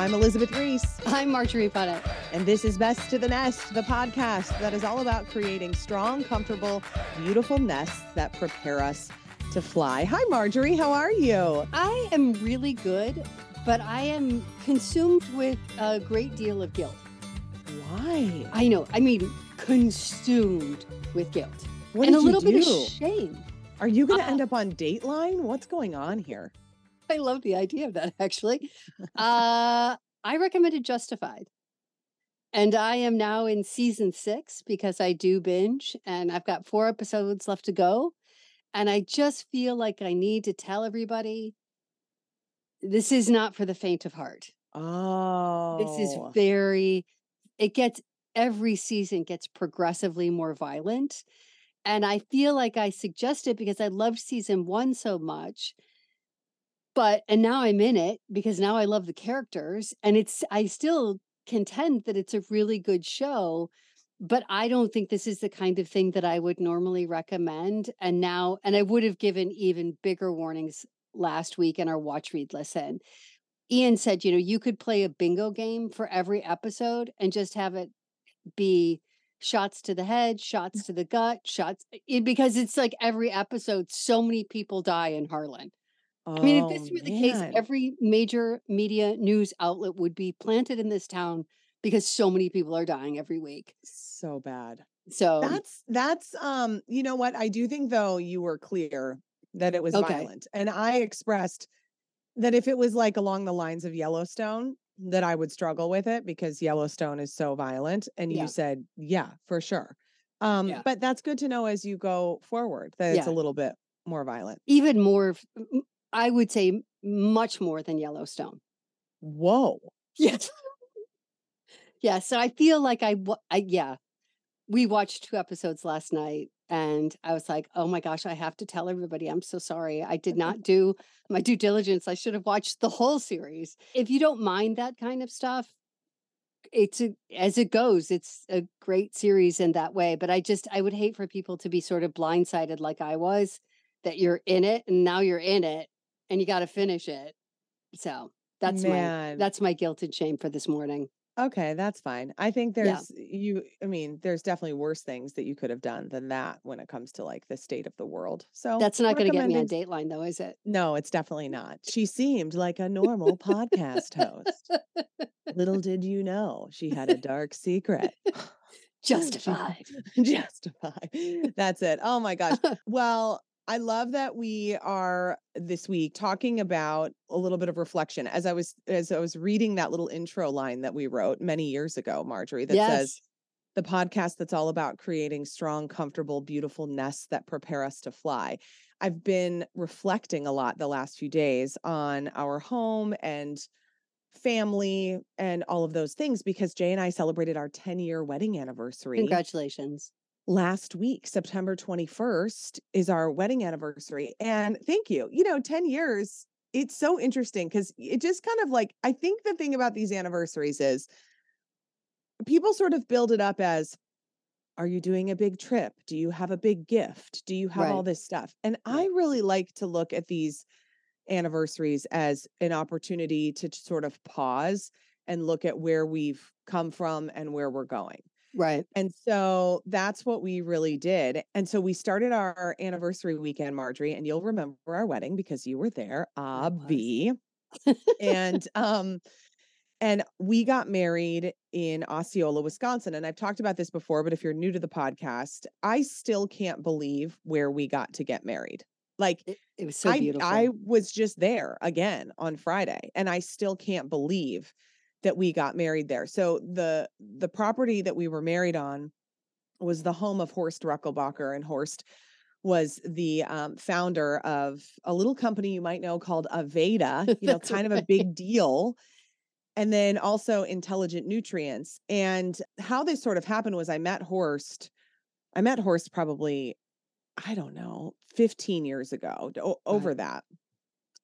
I'm Elizabeth Ries. I'm Marjorie Punnett. And this is Best to the Nest, the podcast that is all about creating strong, comfortable, beautiful nests that prepare us to fly. Hi, Marjorie. How are you? I am really good, but I am consumed with a great deal of guilt. Why? I know. I mean, consumed with guilt. What and a little you bit of shame. Are you going to Uh, end up on Dateline? What's going on here? I love the idea of that actually. uh, I recommended Justified. And I am now in season six because I do binge and I've got four episodes left to go. And I just feel like I need to tell everybody this is not for the faint of heart. Oh, This is very, it gets, every season gets progressively more violent. And I feel like I suggested because I loved season one so much. But, and now I'm in it because now I love the characters. And it's, I still contend that it's a really good show. But I don't think this is the kind of thing that I would normally recommend. And now, and I would have given even bigger warnings last week in our watch, read, listen. Ian said, you know, you could play a bingo game for every episode and just have it be shots to the head, shots mm. to the gut, shots it, because it's like every episode, so many people die in Harlan. I mean, if this Oh, were the case, every major media news outlet would be planted in this town because so many people are dying every week. so bad. So That's that's um you know what I do think though you were clear that it was Okay. violent and I expressed that if it was like along the lines of Yellowstone that I would struggle with it because Yellowstone is so violent and Yeah. you said yeah for sure. Um Yeah. but that's good to know as you go forward that it's a little bit more violent. even more, I would say much more than Yellowstone. Whoa. Yes. yeah. So I feel like I, I, yeah, we watched two episodes last night and I was like, oh my gosh, I have to tell everybody I'm so sorry. I did not do my due diligence. I should have watched the whole series. If you don't mind that kind of stuff, it's a, as it goes, it's a great series in that way. But I just, I would hate for people to be sort of blindsided like I was that you're in it and now you're in it and you got to finish it. So that's my, that's my guilt and shame for this morning. Okay, that's fine. I think Yeah. there's you I mean, there's definitely worse things that you could have done than that when it comes to like the state of the world. So That's not going to get me on Dateline, though, is it? No, it's definitely not. She seemed like a normal podcast host. Little did you know she had a dark secret. Justified. Justified. That's it. Oh my gosh. Well, I love that we are this week talking about a little bit of reflection. As I was as I was reading that little intro line that we wrote many years ago, Marjorie, that says the podcast that's all about creating strong, comfortable, beautiful nests that prepare us to fly. I've been reflecting a lot the last few days on our home and family and all of those things because Jay and I celebrated our 10 year wedding anniversary Congratulations. Last week. September 21st is our wedding anniversary. And thank you. You know, 10 years, it's so interesting because it just kind of like, I think the thing about these anniversaries is people sort of build it up as, are you doing a big trip? Do you have a big gift? Do you have all this stuff? And I really like to look at these anniversaries as an opportunity to sort of pause and look at where we've come from and where we're going. Right. And so that's what we really did. And so we started our anniversary weekend, Marjorie, and you'll remember our wedding because you were there, I was. Abby. and um and we got married in Osceola, Wisconsin. And I've talked about this before, but if you're new to the podcast, I still can't believe where we got to get married. Like It, it was so I beautiful. I was just there again on Friday and I still can't believe that we got married there. So the the property that we were married on was the home of Horst Rechelbacher, and Horst was the um, founder of a little company you might know called Aveda, you know, kind right. of a big deal. And then also Intelligent Nutrients. And how this sort of happened was I met Horst. I met Horst probably, I don't know, 15 years ago, over right. that.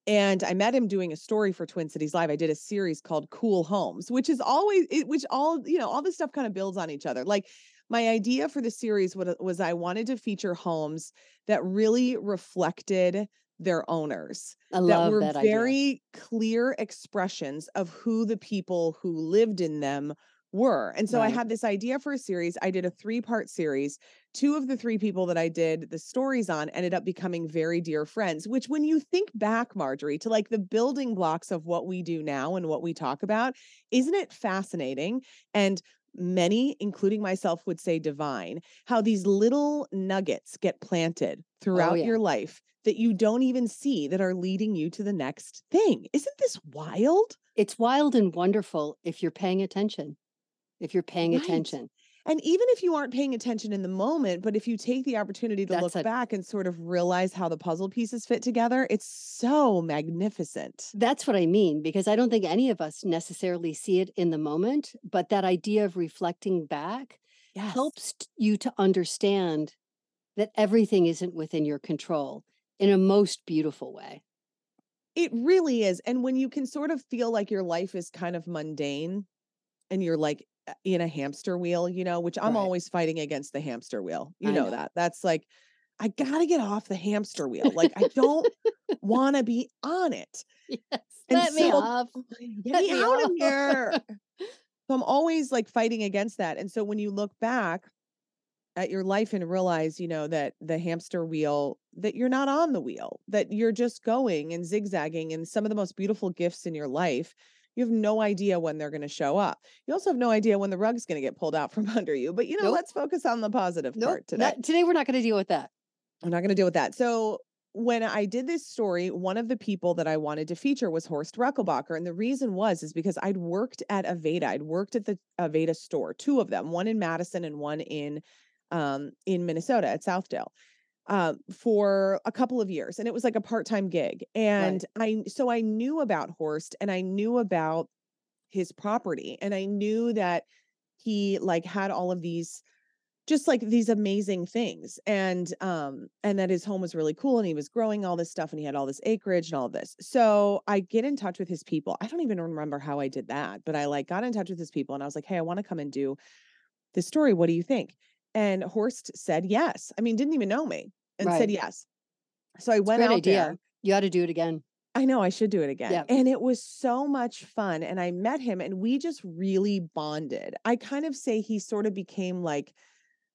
And I met him doing a story for Twin Cities Live. I did a series called Cool Homes, which is always, which all, you know, all this stuff kind of builds on each other. Like my idea for the series was I wanted to feature homes that really reflected their owners I that were that very idea. clear expressions of who the people who lived in them were. And so right. I had this idea for a series. I did a three part series. Two of the three people that I did the stories on ended up becoming very dear friends, which, when you think back, Marjorie, to like the building blocks of what we do now and what we talk about, isn't it fascinating? And many, including myself, would say divine, how these little nuggets get planted Oh, throughout yeah. your life that you don't even see that are leading you to the next thing. Isn't this wild? It's wild and wonderful if you're paying attention. If you're paying Right. attention. And even if you aren't paying attention in the moment, but if you take the opportunity to That's look a- back and sort of realize how the puzzle pieces fit together, it's so magnificent. That's what I mean, because I don't think any of us necessarily see it in the moment, but that idea of reflecting back Yes. helps you to understand that everything isn't within your control in a most beautiful way. It really is. And when you can sort of feel like your life is kind of mundane and you're like in a hamster wheel, you know, which I'm Right. always fighting against the hamster wheel. You know, know. that. That's like, I got to get off the hamster wheel. Like, I don't want to be on it. Yes. And Let me off. Get Let me me out of here. So I'm always like fighting against that. And so when you look back at your life and realize, you know, that the hamster wheel, that you're not on the wheel, that you're just going and zigzagging, and some of the most beautiful gifts in your life, you have no idea when they're going to show up. You also have no idea when the rug's going to get pulled out from under you. But, you know, Nope. let's focus on the positive Nope. part today. not- today we're not going to deal with that. I'm not going to deal with that. So when I did this story, one of the people that I wanted to feature was Horst Rechelbacher. And the reason was is because I'd worked at Aveda. I'd worked at the Aveda store, two of them, one in Madison and one in um, in Minnesota at Southdale. Um, for a couple of years and it was like a part-time gig and i so i knew about horst and i knew about his property and i knew that he like had all of these just like these amazing things and um and that his home was really cool and he was growing all this stuff and he had all this acreage and all of this. So i get in touch with his people. I don't even remember how i did that but i like got in touch with his people and i was like hey i want to come and do this story. What do you think? And horst said yes. I mean didn't even know me and Right. said yes so i went out idea. there You ought to do it again. I know I should do it again. Yep. And it was so much fun. And I met him and we just really bonded. I kind of say he sort of became like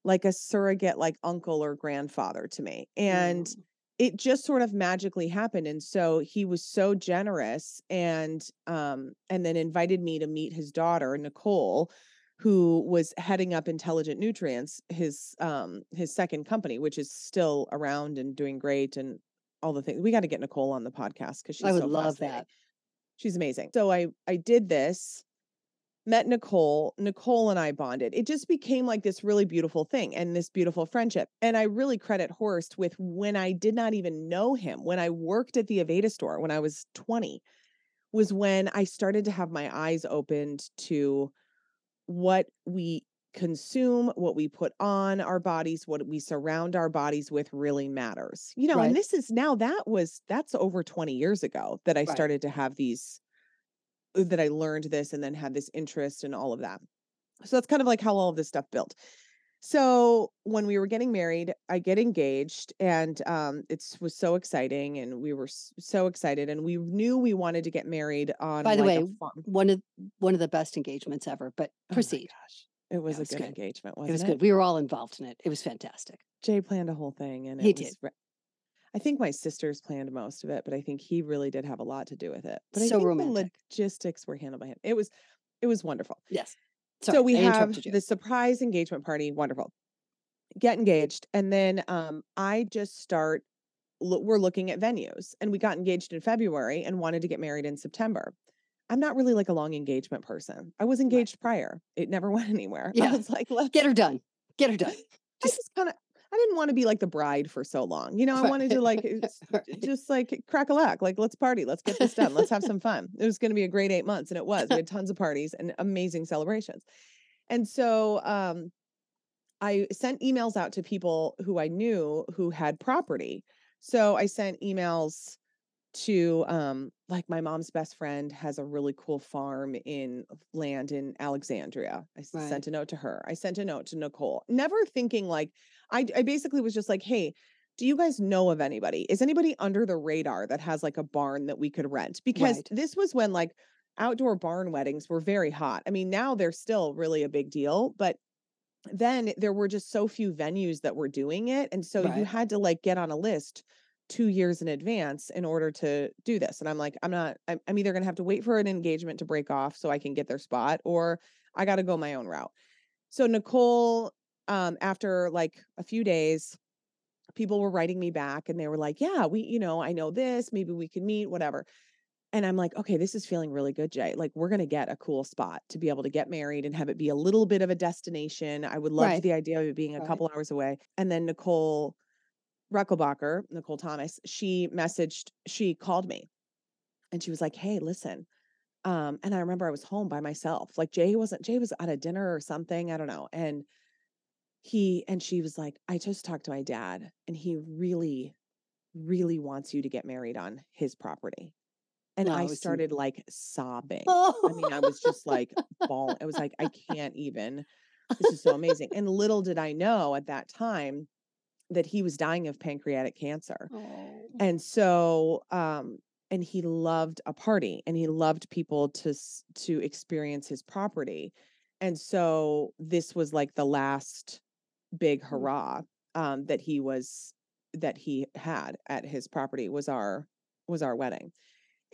like a surrogate like uncle or grandfather to me. And Mm. it just sort of magically happened. And so he was so generous and um and then invited me to meet his daughter, Nicole, who was heading up Intelligent Nutrients, his um his second company, which is still around and doing great and all the things. We got to get Nicole on the podcast because she's I would so love that. She's amazing. So I I did this, met Nicole. Nicole and I bonded. It just became like this really beautiful thing and this beautiful friendship. And I really credit Horst with when I did not even know him, when I worked at the Aveda store when I was 20, was when I started to have my eyes opened to what we consume, what we put on our bodies, what we surround our bodies with really matters. You know, Right. and this is now that was that's over 20 years ago that I Right. started to have these that I learned this and then had this interest and all of that. So that's kind of like how all of this stuff built. So when we were getting married, I get engaged and um it was so exciting and we were so excited and we knew we wanted to get married on By the like, way. One of one of the best engagements ever. But Oh my proceed. gosh. It was it a was good good. engagement, wasn't was it? good. We were all involved in it. It was fantastic. Jay planned a whole thing and He it was did. re- I think my sisters planned most of it, but I think he really did have a lot to do with it. But I So think romantic. the logistics were handled by him. It was it was wonderful. Yes. So we I have the surprise engagement party, wonderful. Get engaged and then um I just start lo- we're looking at venues and we got engaged in February and wanted to get married in September. I'm not really like a long engagement person. I was engaged prior. It never went anywhere. I Yeah. was like, let's Get her done. Get her done. I just kind of I didn't want to be like the bride for so long. You know, I wanted to like Right. just like crack a lack. Like, let's party. Let's get this done. Let's have some fun. It was going to be a great eight months, and it was. We had tons of parties and amazing celebrations. And so um I sent emails out to people who I knew who had property. So I sent emails to um like my mom's best friend has a really cool farm in land in Alexandria. I Right. sent a note to her. I sent a note to Nicole. Never thinking like I I basically was just like, "Hey, do you guys know of anybody? Is anybody under the radar that has like a barn that we could rent?" Because Right. this was when like outdoor barn weddings were very hot. I mean, now they're still really a big deal, but then there were just so few venues that were doing it and so you had to like get on a list 2 years in advance in order to do this and I'm like I'm not I'm, I'm either going to have to wait for an engagement to break off so I can get their spot or I got to go my own route. So Nicole um after like a few days people were writing me back and they were like, "Yeah, we you know, I know this, maybe we can meet, whatever." And I'm like, okay, this is feeling really good, Jay. Like, we're going to get a cool spot to be able to get married and have it be a little bit of a destination. I would love Right. the idea of it being a Right. couple hours away. And then Nicole Rechelbacher, Nicole Thomas, she messaged, she called me and she was like, hey, listen. Um, and I remember I was home by myself. Like Jay wasn't, Jay was at a dinner or something. I don't know. And he, and she was like, I just talked to my dad and he really, really wants you to get married on his property. And No, I started like sobbing. Oh. I mean, I was just like bawling. I was like, I can't even. This is so amazing. And little did I know at that time that he was dying of pancreatic cancer. Oh. And so, um, and he loved a party and he loved people to to experience his property. And so this was like the last big Mm. hurrah um that he was that he had at his property was our was our wedding.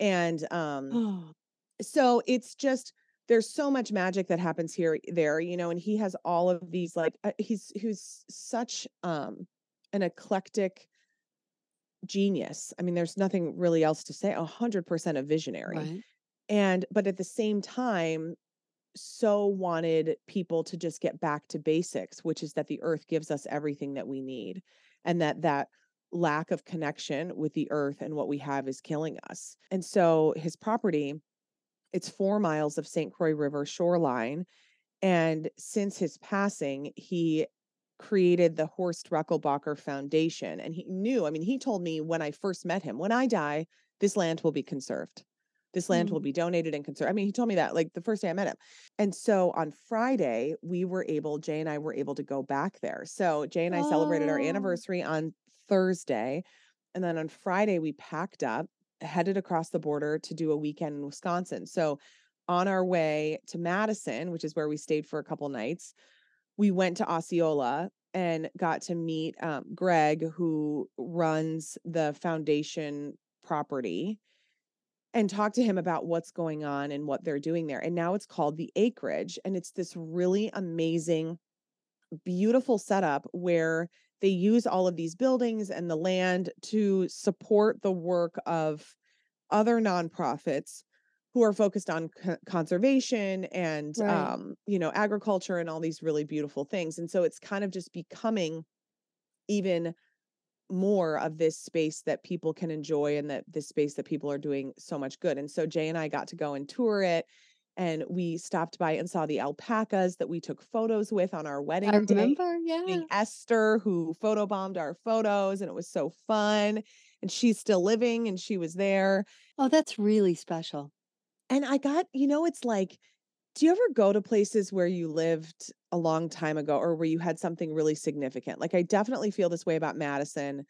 And um Oh. so it's just there's so much magic that happens here there you know and he has all of these like uh, he's who's such um an eclectic genius i mean there's nothing really else to say a hundred percent a visionary Right. and but at the same time so wanted people to just get back to basics which is that the earth gives us everything that we need and that that lack of connection with the earth and what we have is killing us and so his property it's 4 miles of St. Croix River shoreline and since his passing he created the Horst Rechelbacher Foundation and he knew I mean he told me when I first met him when I die this land will be conserved this land will Mm. be donated and conserved. I mean, he told me that like the first day I met him. And so on Friday, we were able, Jay and I were able to go back there. So Jay and I celebrated our Oh. anniversary on Thursday. And then on Friday, we packed up, headed across the border to do a weekend in Wisconsin. So on our way to Madison, which is where we stayed for a couple nights, we went to Osceola and got to meet um, Greg, who runs the foundation property and talk to him about what's going on and what they're doing there. And now it's called the Acreage. And it's this really amazing, beautiful setup where they use all of these buildings and the land to support the work of other nonprofits who are focused on co- conservation and Right. um, you know agriculture and all these really beautiful things and so it's kind of just becoming even more of this space that people can enjoy and that this space that people are doing so much good. And so Jay and I got to go and tour it and we stopped by and saw the alpacas that we took photos with on our wedding I day. Yeah. Esther who photobombed our photos and it was so fun and she's still living and she was there. Oh, that's really special. And I got, you know, it's like, do you ever go to places where you lived a long time ago or where you had something really significant? Like I definitely feel this way about Madison.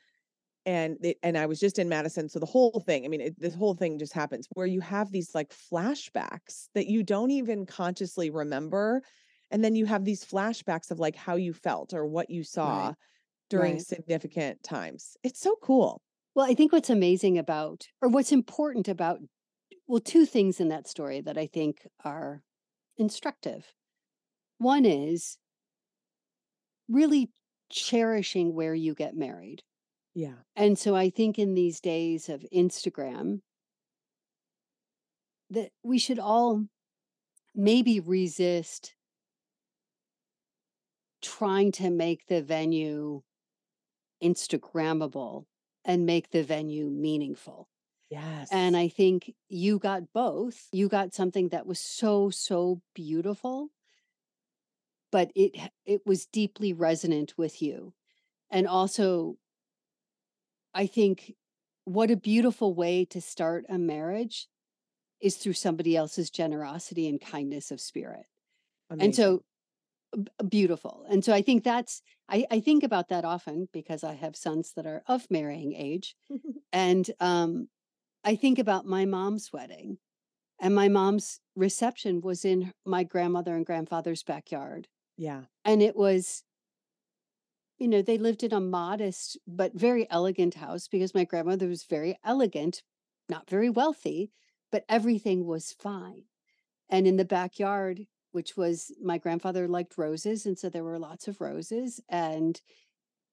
And it, and I was just in Madison, so the whole thing, I mean, it, this whole thing just happens where you have these like flashbacks that you don't even consciously remember, and then you have these flashbacks of like how you felt or what you saw during right. significant times. It's so cool. Well, I think what's amazing about, or what's important about, well, two things in that story that I think are instructive. One is really cherishing where you get married. Yeah. And so I think in these days of Instagram, that we should all maybe resist trying to make the venue Instagrammable and make the venue meaningful. Yes. And I think you got both. You got something that was so, so beautiful, but it it was deeply resonant with you. And also, I think what a beautiful way to start a marriage is through somebody else's generosity and kindness of spirit. Amazing. And so beautiful. And so I think that's I, I think about that often because I have sons that are of marrying age. and um I think about my mom's wedding. And my mom's reception was in my grandmother and grandfather's backyard. yeah. And it was, you know, they lived in a modest but very elegant house because my grandmother was very elegant, not very wealthy, but everything was fine. And in the backyard, which was my grandfather liked roses. And so there were lots of roses and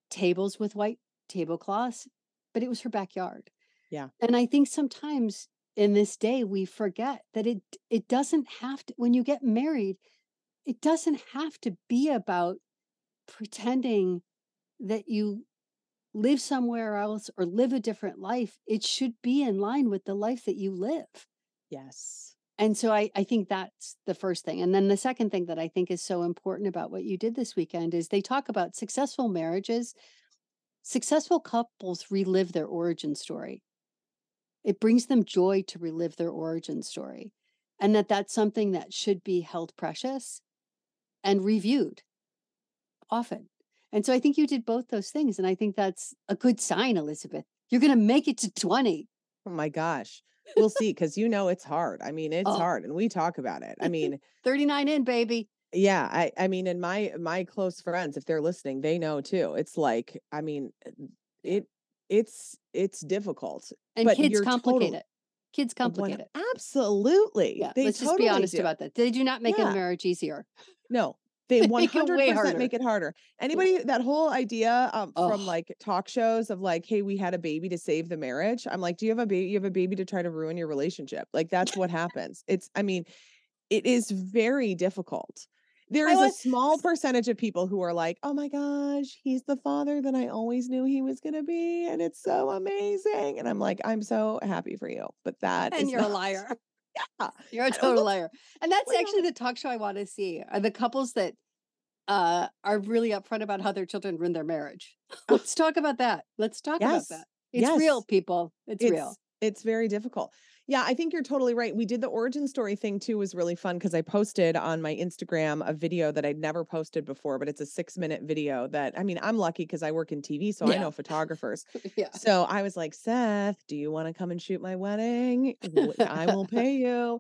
tables with white tablecloths, but it was her backyard. Yeah. And I think sometimes in this day we forget that it it doesn't have to when you get married, it doesn't have to be about pretending that you live somewhere else or live a different life. It should be in line with the life that you live. Yes. And so I, I think that's the first thing. And then the second thing that I think is so important about what you did this weekend is they talk about successful marriages. Successful couples relive their origin story. It brings them joy to relive their origin story. And that that's something that should be held precious and reviewed often. And so I think you did both those things. And I think that's a good sign, Elizabeth. You're going to make it to 20. Oh my gosh. We'll see because you know it's hard. I mean, it's Oh. hard and we talk about it. I mean, 39 in, baby. yeah, I I mean, and my my close friends, if they're listening, they know too. It's like, I mean, it it's it's difficult. And But kids complicate total- it. Kids complicate it. Absolutely. Yeah, let's just be honest do. about that. They do not make Yeah. a marriage easier. No, they They one make it hundred way percent harder. make it harder. Anybody that whole idea um, from like talk shows of like, hey, we had a baby to save the marriage. I'm like, do you have a baby? You have a baby to try to ruin your relationship. Like that's what happens. It's, I mean, it is very difficult. There I a small percentage of people who are like, oh my gosh, he's the father that I always knew he was going to be. And it's so amazing. And I'm like, I'm so happy for you. But that And is you're a liar. Yeah. You're a total liar. And that's actually the talk show I want to see are the couples that uh, are really upfront about how their children ruin their marriage. Let's talk about that. Let's talk about that. It's real, Yes. people. It's, real. It's very difficult. Yeah, I think you're totally right. We did the origin story thing too was really fun because I posted on my Instagram a video that I'd never posted before, but it's a six minute video that I mean, I'm lucky because I work in TV, so I know photographers. yeah. So I was like, Seth, do you want to come and shoot my wedding? I will pay you.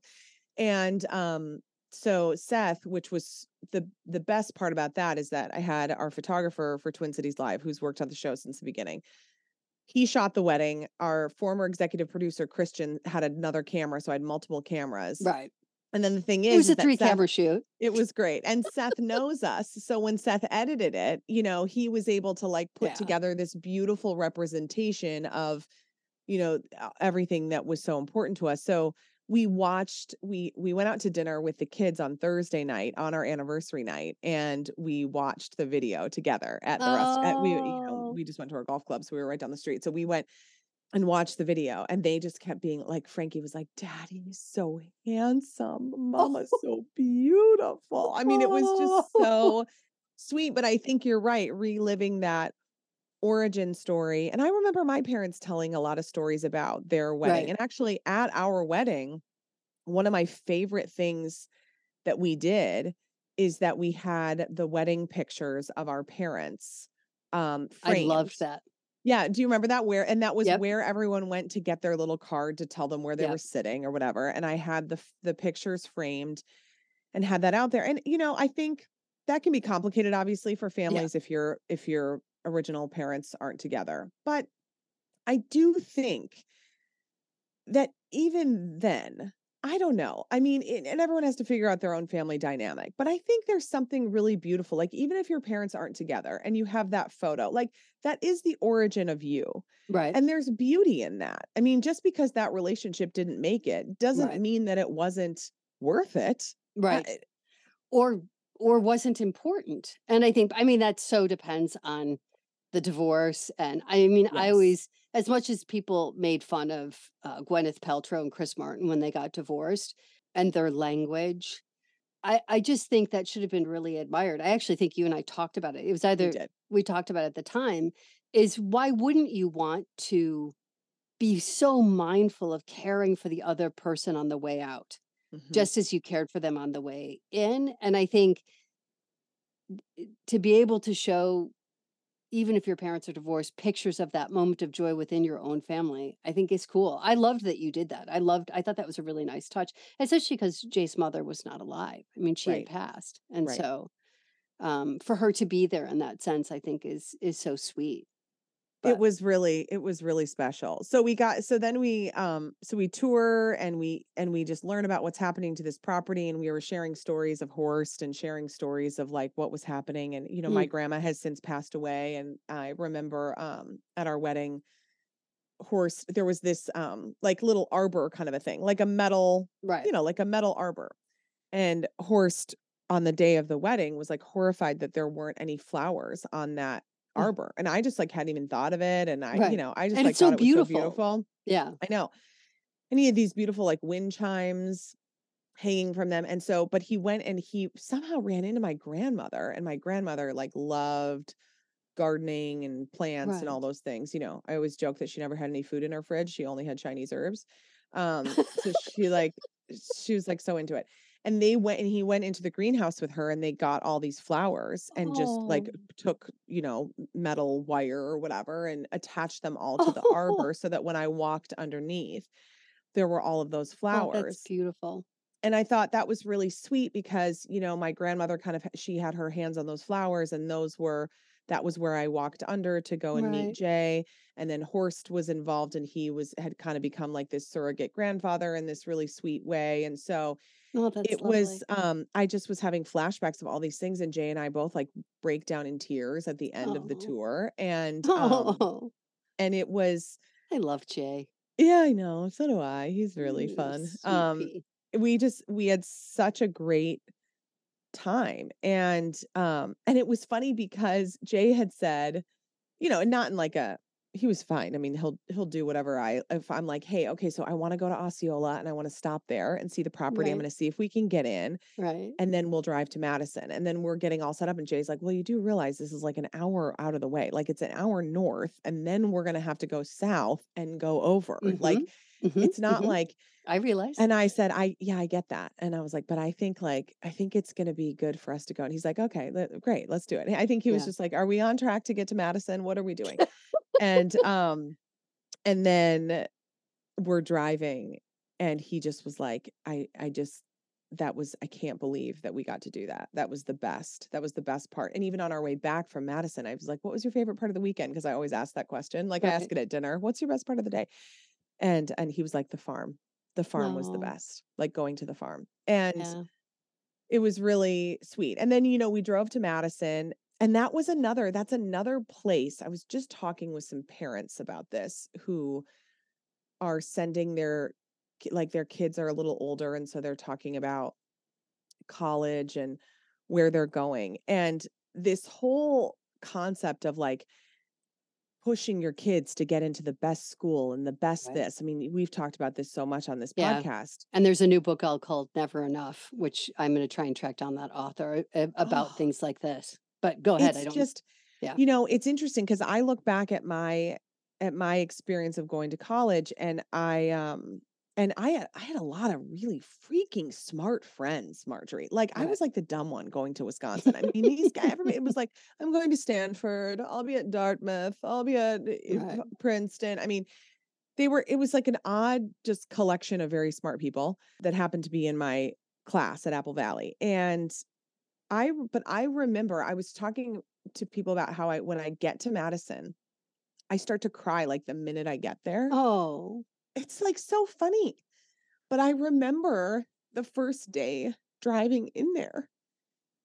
And um, so Seth, which was the the best part about that is that I had our photographer for Twin Cities Live, who's worked on the show since the beginning. He shot the wedding. Our former executive producer Christian had another camera, so I had multiple cameras. Right. And then the thing is, It was a three Seth- camera shoot. it was great. And Seth knows us. So when Seth edited it, you know, he was able to like put Yeah. together this beautiful representation of, you know, everything that was so important to us. So we watched we we went out to dinner with the kids on Thursday night on our anniversary night and we watched the video together at the rest at, we you know Oh. we just went to our golf club so we were right down the street. So we went and watched the video and they just kept being like Frankie was like daddy is so handsome. Mama's so beautiful. I mean it was just so sweet but i think you're right reliving that origin story and i remember my parents telling a lot of stories about their wedding Right. and actually at our wedding one of my favorite things that we did is that we had the wedding pictures of our parents um I loved that. Yeah, do you remember that where and that was Yep. where everyone went to get their little card to tell them where they Yep. were sitting or whatever and I had the the pictures framed and had that out there. And you know, I think that can be complicated obviously for families if you're if your original parents aren't together. But I do think that even then, I don't know. I mean, it, and everyone has to figure out their own family dynamic, but I think there's something really beautiful. Like, even if your parents aren't together and you have that photo, like, that is the origin of you. Right. And there's beauty in that. I mean, just because that relationship didn't make it doesn't Right. mean that it wasn't worth it. Uh, right. Or or wasn't important. And I think, I mean, that so depends on the divorce. And I mean, I always, as much as people made fun of uh, Gwyneth Paltrow and Chris Martin when they got divorced and their language, I, I just think that should have been really admired. I actually think you and I talked about it. It was either did. we talked about it at the time is why wouldn't you want to be so mindful of caring for the other person on the way out? Mhm. just as you cared for them on the way in. And I think to be able to show, even if your parents are divorced, pictures of that moment of joy within your own family, I think is cool. I loved that you did that. I loved, I thought that was a really nice touch, especially because Jay's mother was not alive. I mean, she Right. had passed. And Right. so um, for her to be there in that sense, I think is is so sweet. It was really it was really special so we got so then we um so we tour and we and we just learn about what's happening to this property and we were sharing stories of horst and sharing stories of like what was happening and you know my Mm. grandma has since passed away and i remember um at our wedding horst there was this um like little arbor kind of a thing like a metal right. you know like a metal arbor and horst on the day of the wedding was like horrified that there weren't any flowers on that. Arbor and i just like hadn't even thought of it and i you know i just And like it's so was so beautiful. beautiful. Yeah. i know. And he had these beautiful like wind chimes hanging from them and so but he went and he somehow ran into my grandmother and my grandmother like loved gardening and plants and all those things you know i always joke that she never had any food in her fridge she only had chinese herbs um so she like she was like so into it and they went and he went into the greenhouse with her and they got all these flowers and just like Oh. took you know metal wire or whatever and attached them all to the Oh, arbor so that when i walked underneath there were all of those oh, that's flowers beautiful. and i thought that was really sweet because you know my grandmother kind of she had her hands on those flowers and those were that was where i walked under to go and meet jay and then horst was involved and he was had kind of become like this surrogate grandfather in this really sweet way and so Oh, it lovely. was um i just was having flashbacks of all these things and jay and i both like break down in tears at the end of the Oh. tour and um Oh, and it was I love Jay. yeah i know so do i he's really Mm, fun um we just we had such a great time and um and it was funny because jay had said you know and not in like a he was fine i mean he'll he'll do whatever i if i'm like hey okay so i want to go to osceola and i want to stop there and see the property i'm going to see if we can get in Right. and then we'll drive to madison and then we're getting all set up and jay's like well you do realize this is like an hour out of the way like it's an hour north and then we're going to have to go south and go over like Mm-hmm. Mm-hmm. it's not mm-hmm. like I realize. and I said, I, yeah, I get that. And I was like, but I think like, I think it's going to be good for us to go. And he's like, okay, le- great, let's do it. I think he was Yeah. just like, are we on track to get to Madison? What are we doing? And, um, and then we're driving and he just was like, I, I just, that was, I can't believe that we got to do that. That was the best. That was the best part. And even on our way back from Madison, I was like, what was your favorite part of the weekend? Cause I always ask that question. Like I ask it at dinner, what's your best part of the day? And, and he was like, the farm the farm was the best, like going to the farm. And Yeah. it was really sweet. And then, you know, we drove to Madison, and that was another, that's another place. I was just talking with some parents about this who are sending their, like, their kids are a little older. And so they're talking about college and where they're going. And this whole concept of like, pushing your kids to get into the best school and the best Right. this. I mean, we've talked about this so much on this Yeah. podcast. And there's a new book out called Never Enough, which I'm going to try and track down that author uh, about Oh, things like this. But go ahead. I it's don't. just, Yeah. you know, it's interesting because I look back at my at my experience of going to college and I um and I had I had a lot of really freaking smart friends, Marjorie. Like I was like the dumb one going to Wisconsin. I mean, these guys, everybody it was like, I'm going to Stanford, I'll be at Dartmouth, I'll be at uh, Right. Princeton. I mean, they were it was like an odd just collection of very smart people that happened to be in my class at Apple Valley. And I but I remember I was talking to people about how I when I get to Madison, I start to cry like the minute I get there. Oh, It's like so funny. But I remember the first day driving in there.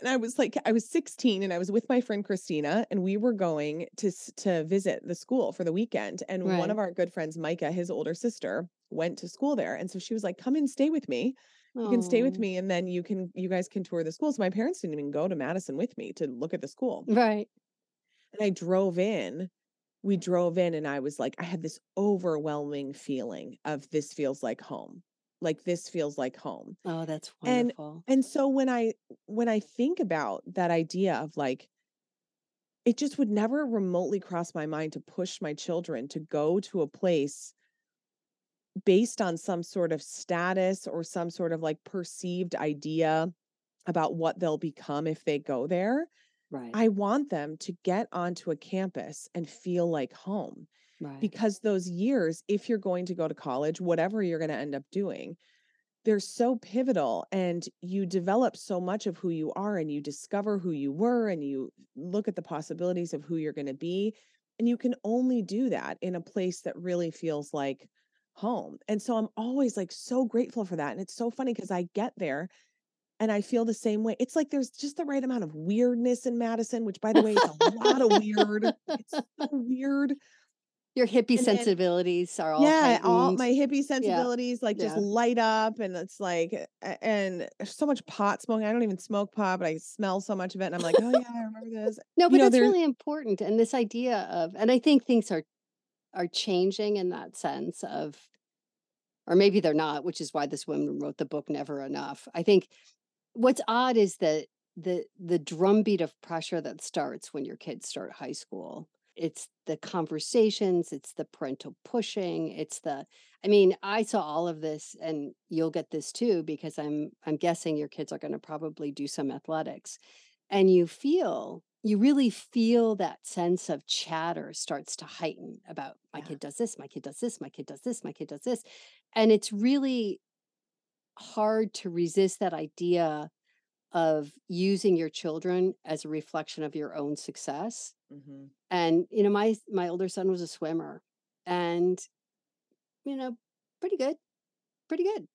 And I was like I was 16 and I was with my friend Christina and we were going to to visit the school for the weekend and one of our good friends Micah, his older sister, went to school there and so she was like come and stay with me You can stay with Oh, me and then you can you guys can tour the school. So my parents didn't even go to Madison with me to look at the school. right. And I drove in. We drove in and I was like, I had this overwhelming feeling of this feels like home. Like this feels like home. Oh, that's And wonderful. and so when I when I think about that idea of like it just would never remotely cross my mind to push my children to go to a place based on some sort of status or some sort of like perceived idea about what they'll become if they go there. Right. I want them to get onto a campus and feel like home right. because those years, if you're going to go to college, whatever you're going to end up doing, they're so pivotal and you develop so much of who you are and you discover who you were and you look at the possibilities of who you're going to be. And you can only do that in a place that really feels like home. And so I'm always like so grateful for that. And it's so funny because I get there and I feel the same way. It's like there's just the right amount of weirdness in Madison, which by the way, is a lot of weird. It's so weird. Your hippie And then sensibilities are all yeah, all my hippie sensibilities like just yeah. light up, and it's like, and there's so much pot smoking. I don't even smoke pot, but I smell so much of it, and I'm like, oh yeah, I remember this. No, You but know, that's really important. And this idea of, and I think things are are changing in that sense of, or maybe they're not, which is why this woman wrote the book Never Enough. I think what's odd is that the the drumbeat of pressure that starts when your kids start high school. It's the conversations, it's the parental pushing, it's the I mean, I saw all of this and you'll get this too because I'm I'm guessing your kids are going to probably do some athletics. And you feel you really feel that sense of chatter starts to heighten about my yeah, kid does this, my kid does this, my kid does this, my kid does this. And it's really hard to resist that idea of using your children as a reflection of your own success. hmm And you know, my my older son was a swimmer and you know, pretty good, pretty good.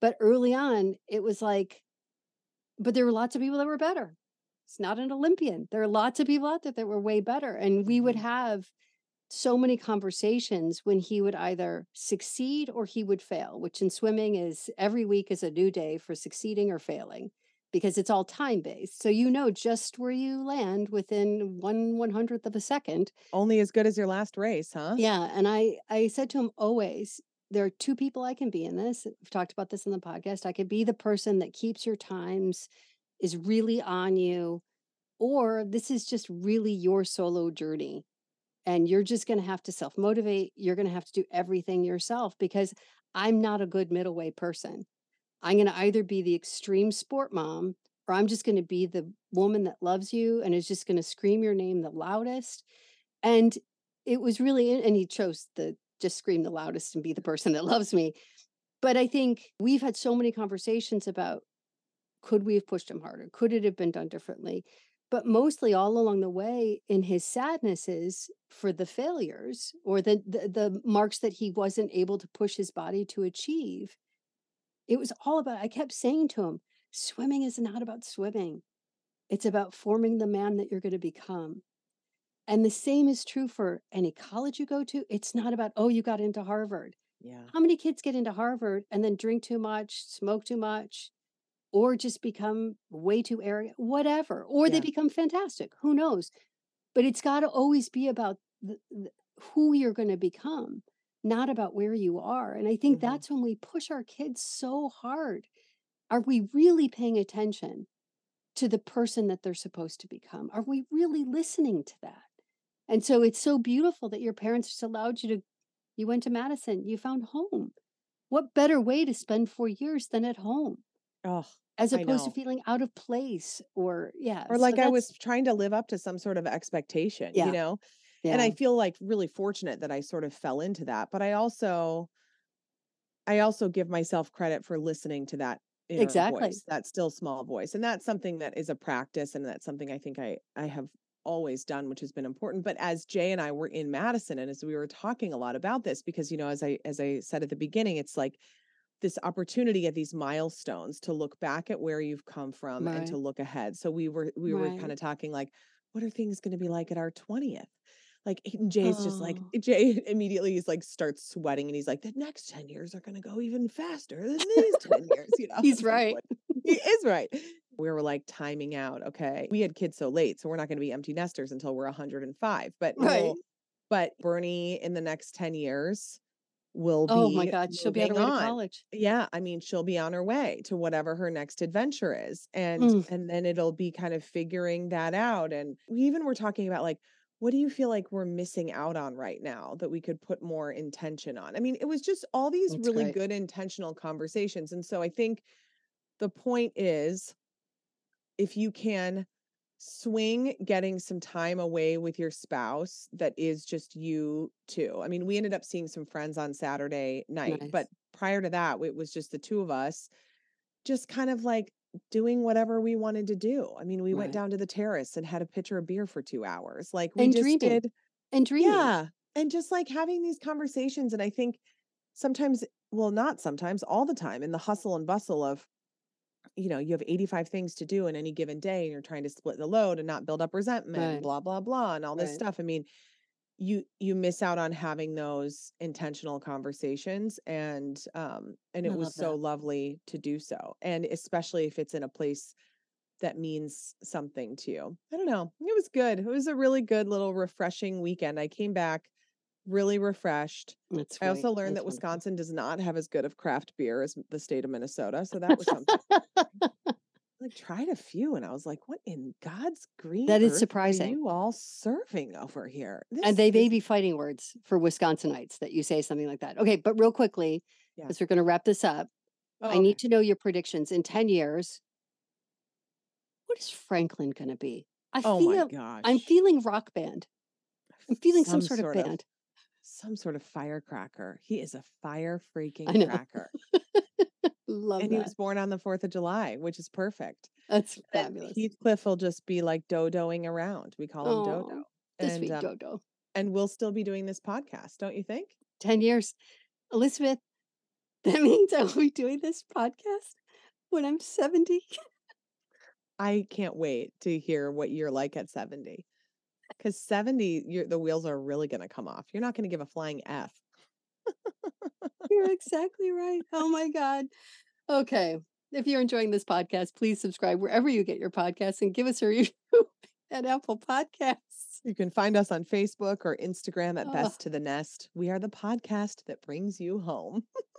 But early on, it was like but there were lots of people that were better. It's not an Olympian. There are lots of people out there that were way better. And we would hmm have so many conversations when he would either succeed or he would fail, which in swimming is every week is a new day for succeeding or failing because it's all time based. So you know just where you land within one one hundredth of a second. Only as good as your last race, huh? Yeah. And I I said to him always, there are two people I can be in this. I've talked about this in the podcast. I could be the person that keeps your times, is really on you, or this is just really your solo journey and you're just going to have to self motivate. You're going to have to do everything yourself because I'm not a good middle way person. I'm going to either be the extreme sport mom or I'm just going to be the woman that loves you and is just going to scream your name the loudest. And it was really, and he chose the just scream the loudest and be the person that loves me. But I think we've had so many conversations about could we have pushed him harder? Could it have been done differently? But mostly all along the way, in his sadnesses for the failures or the, the the marks that he wasn't able to push his body to achieve, it was all about. I kept saying to him, "Swimming is not about swimming; it's about forming the man that you're going to become." And the same is true for any college you go to. It's not about oh, you got into Harvard. Yeah. How many kids get into Harvard and then drink too much, smoke too much, or just become way too arrogant, whatever, or they become fantastic. Who knows? But it's got to always be about the, the, who you're going to become, not about where you are. And I think hmm that's when we push our kids so hard. Are we really paying attention to the person that they're supposed to become? Are we really listening to that? And so it's so beautiful that your parents just allowed you to, you went to Madison, you found home. What better way to spend four years than at home? Oh, as opposed to feeling out of place or yeah Or so like I was trying to live up to some sort of expectation, you yeah know? And I feel like really fortunate that I sort of fell into that. But I also I also give myself credit for listening to that inner exactly voice, that still small voice. And that's something that is a practice and that's something I think I I have always done which has been important. But as Jay and I were in Madison and as we were talking a lot about this because you know as I as I said at the beginning it's like this opportunity at these milestones to look back at where you've come from and to look ahead. So we were we were kind of talking like what are things going to be like at our 20th? like eh, and Jay's just like Oh. Jay immediately he's like starts sweating and he's like, the next 10 years are gonna go even faster than these 10 years, you know. He's like, right. He is right. We were like timing out. Okay. We had kids so late, so we're not gonna be empty nesters until we're 105. But Right. we'll- but Bernie in the next 10 years will be Oh my God, she'll be on her way to college. Yeah, I mean, she'll be on her way to whatever her next adventure is. And Mm. and then it'll be kind of figuring that out. And we even were talking about like, what do you feel like we're missing out on right now that we could put more intention on? I mean, it was just all these That's really great. good intentional conversations. And so I think the point is if you can swing getting some time away with your spouse that is just you two. I mean, we ended up seeing some friends on Saturday night, Nice. but prior to that, it was just the two of us just kind of like doing whatever we wanted to do. I mean, we went down to the terrace and had a pitcher of beer for 2 hours. Like we And just dreaming. did And dreaming. yeah, and just like having these conversations and I think sometimes well not sometimes all the time in the hustle and bustle of you know, you have 85 things to do in any given day and you're trying to split the load and not build up resentment and Right. blah blah blah and all this stuff. I mean, you you miss out on having those intentional conversations and um and I it was love so lovely to do so. And especially if it's in a place that means something to you. I don't know. It was good. It was a really good little refreshing weekend. I came back really refreshed. That's I also learned That's that wonderful. Wisconsin does not have as good of craft beer as the state of Minnesota. So that was something. like tried a few and I was like, what in God's green That is surprising. are you all serving over here? This and they may be fighting words for Wisconsinites that you say something like that. Okay, but real quickly, Yeah. because we're going to wrap this up, Oh, I okay. need to know your predictions in 10 years. What is Franklin going to be? I Oh feel my gosh. I'm feeling rock band. I'm feeling some, sort, of band. Some sort of firecracker. He is a fire freaking cracker. Love and he was born on the 4th of July, which is perfect. That's And fabulous. Heathcliff will just be like dodoing around. We call him Oh, Dodo. the And, sweet um, Dodo. and we'll still be doing this podcast, don't you think? 10 years. Elizabeth, that means I'll be doing this podcast when I'm 70. I can't wait to hear what you're like at 70. Because 70, you're, the wheels are really going to come off. You're not going to give a flying F. You're exactly right. Oh my God. Okay. If you're enjoying this podcast, please subscribe wherever you get your podcasts and give us a review at Apple Podcasts. You can find us on Facebook or Instagram at Oh. Best to the Nest. We are the podcast that brings you home.